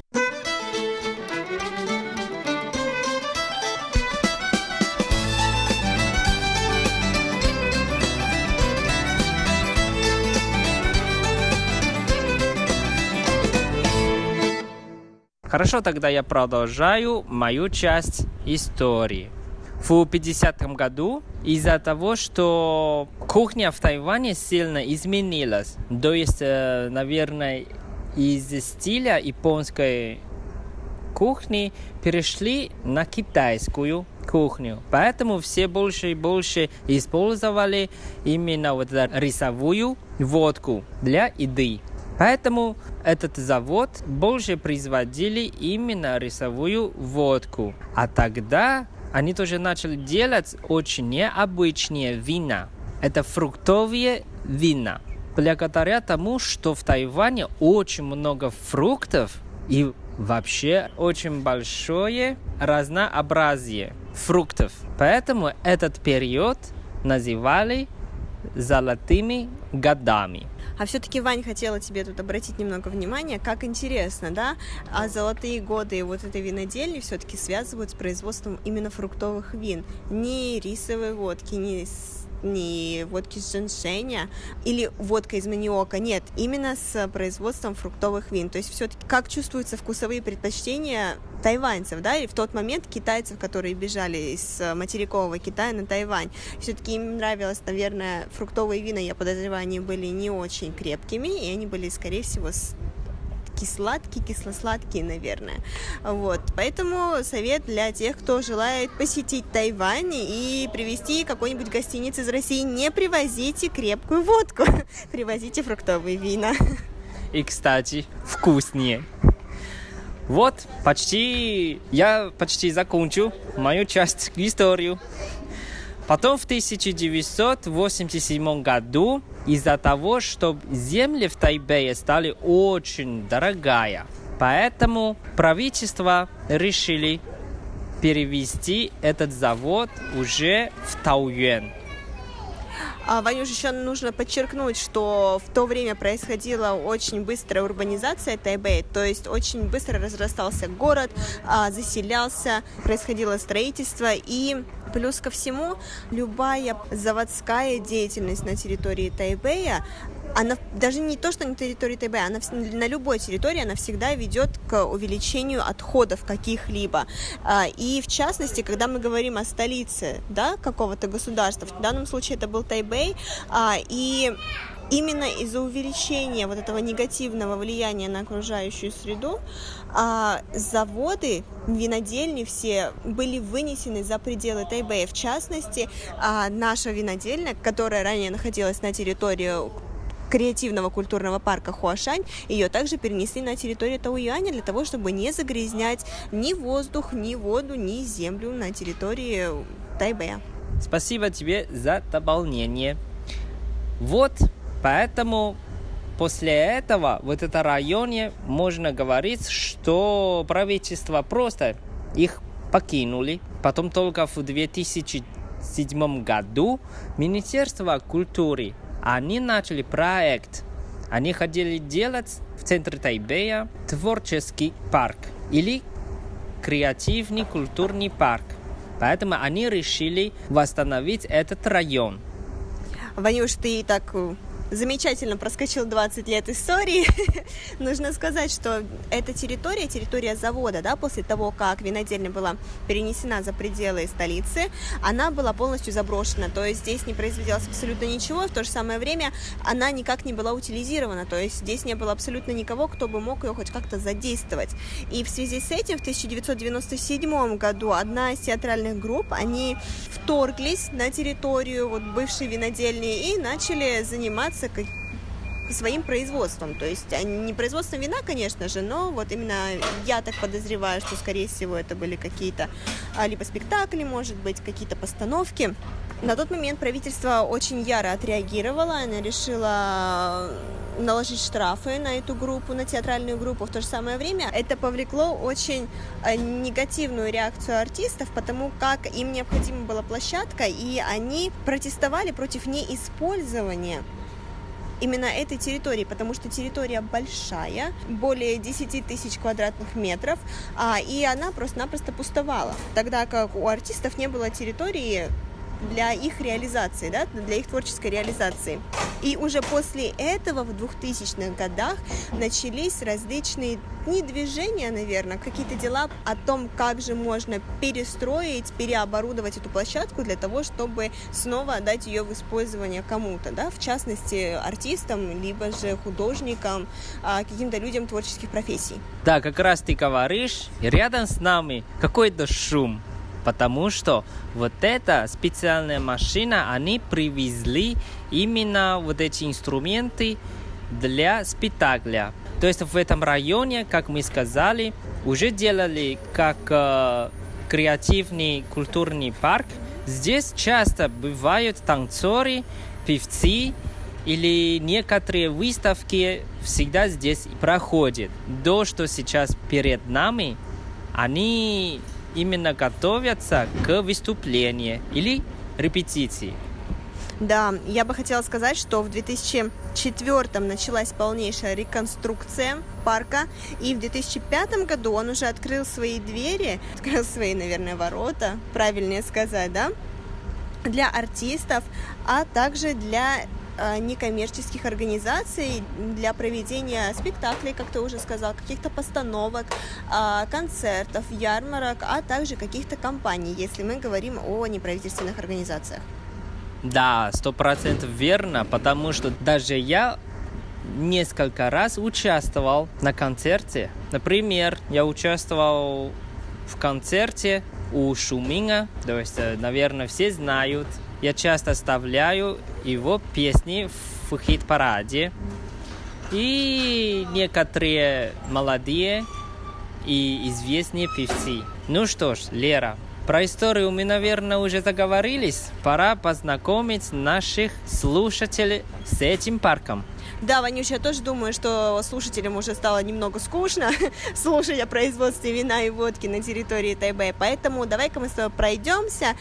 Хорошо, тогда я продолжаю мою часть истории. В 50 году из-за того, что кухня в Тайване сильно изменилась, то есть, э, наверное, из стиля японской кухни перешли на китайскую кухню. Поэтому все больше и больше использовали именно вот эту рисовую водку для еды. Поэтому этот завод больше производили именно рисовую водку. А тогда они тоже начали делать очень необычные вина. Это фруктовые вина. Благодаря тому, что в Тайване очень много фруктов и вообще очень большое разнообразие фруктов. Поэтому этот период называли золотыми годами. А все-таки, Вань, хотела тебе тут обратить немного внимания, как интересно, да, а золотые годы вот этой винодельни все-таки связывают с производством именно фруктовых вин, не рисовой водки, не не водки с женьшеня или водка из маниока, нет, именно с производством фруктовых вин. То есть все-таки как чувствуются вкусовые предпочтения тайваньцев, да, и в тот момент китайцев, которые бежали из материкового Китая на Тайвань. Все-таки им нравилось, наверное, фруктовые вина, я подозреваю, они были не очень крепкими, и они были, скорее всего, кисло-сладкие, кисло-сладкие, наверное. Вот, поэтому совет для тех, кто желает посетить Тайвань и привезти какой-нибудь гостиниц из России, не привозите крепкую водку, (laughs) привозите фруктовые вина. И, кстати, вкуснее. Вот, почти, я почти закончу мою часть историю. Потом в 1987 году из-за того, что земли в Тайбэе стали очень дорогая, поэтому правительство решили перевести этот завод уже в Тауюэн. А, Ванюш, еще нужно подчеркнуть, что в то время происходила очень быстрая урбанизация Тайбэя, то есть очень быстро разрастался город, а, заселялся, происходило строительство, и плюс ко всему любая заводская деятельность на территории Тайбэя она даже не то, что на территории ТБ, она на любой территории она всегда ведет к увеличению отходов каких-либо. А, и в частности, когда мы говорим о столице да, какого-то государства, в данном случае это был Тайбэй, а, и именно из-за увеличения вот этого негативного влияния на окружающую среду а, заводы, винодельни все были вынесены за пределы Тайбэя. В частности, а, наша винодельня, которая ранее находилась на территории креативного культурного парка Хуашань, ее также перенесли на территорию Тауюаня для того, чтобы не загрязнять ни воздух, ни воду, ни землю на территории Тайбэя. Спасибо тебе за дополнение. Вот, поэтому после этого в этом районе можно говорить, что правительство просто их покинули. Потом только в 2007 году Министерство культуры они начали проект. Они хотели делать в центре Тайбэя творческий парк или креативный культурный парк. Поэтому они решили восстановить этот район. Ванюш, ты так замечательно проскочил 20 лет истории. (laughs) Нужно сказать, что эта территория, территория завода, да, после того, как винодельня была перенесена за пределы столицы, она была полностью заброшена, то есть здесь не производилось абсолютно ничего, в то же самое время она никак не была утилизирована, то есть здесь не было абсолютно никого, кто бы мог ее хоть как-то задействовать. И в связи с этим в 1997 году одна из театральных групп, они вторглись на территорию вот бывшей винодельни и начали заниматься заниматься своим производством. То есть не производством вина, конечно же, но вот именно я так подозреваю, что, скорее всего, это были какие-то а, либо спектакли, может быть, какие-то постановки. На тот момент правительство очень яро отреагировало, оно решило наложить штрафы на эту группу, на театральную группу. В то же самое время это повлекло очень негативную реакцию артистов, потому как им необходима была площадка, и они протестовали против неиспользования именно этой территории, потому что территория большая, более 10 тысяч квадратных метров, а, и она просто-напросто пустовала, тогда как у артистов не было территории для их реализации, да, для их творческой реализации. И уже после этого в 2000-х годах начались различные не движения, наверное, какие-то дела о том, как же можно перестроить, переоборудовать эту площадку для того, чтобы снова отдать ее в использование кому-то, да, в частности, артистам, либо же художникам, а, каким-то людям творческих профессий. Да, как раз ты говоришь, рядом с нами какой-то шум, потому что вот эта специальная машина, они привезли именно вот эти инструменты для спектакля. То есть в этом районе, как мы сказали, уже делали как э, креативный культурный парк. Здесь часто бывают танцоры, певцы или некоторые выставки всегда здесь проходят. То, что сейчас перед нами, они именно готовятся к выступлению или репетиции. Да, я бы хотела сказать, что в 2004 началась полнейшая реконструкция парка, и в 2005 году он уже открыл свои двери, (laughs) открыл свои, наверное, ворота, правильнее сказать, да, для артистов, а также для некоммерческих организаций для проведения спектаклей, как ты уже сказал, каких-то постановок, а, концертов, ярмарок, а также каких-то компаний, если мы говорим о неправительственных организациях. Да, сто процентов верно, потому что даже я несколько раз участвовал на концерте. Например, я участвовал в концерте у Шуминга, то есть, э, наверное, все знают я часто оставляю его песни в хит-параде. И некоторые молодые и известные певцы. Ну что ж, Лера, про историю мы, наверное, уже заговорились. Пора познакомить наших слушателей с этим парком. Да, Ванюш, я тоже думаю, что слушателям уже стало немного скучно (laughs) слушать о производстве вина и водки на территории Тайбэя, поэтому давай-ка мы с тобой пройдемся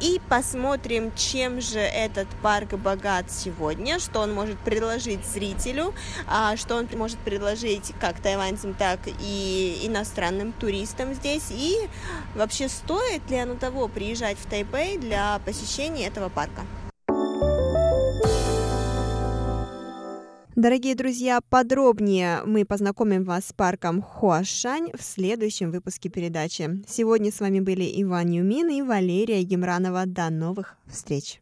и посмотрим, чем же этот парк богат сегодня, что он может предложить зрителю, а, что он может предложить как тайваньцам, так и иностранным туристам здесь, и вообще стоит ли оно того приезжать в Тайбэй для посещения этого парка. Дорогие друзья, подробнее мы познакомим вас с парком Хуашань в следующем выпуске передачи. Сегодня с вами были Иван Юмин и Валерия Гемранова. До новых встреч!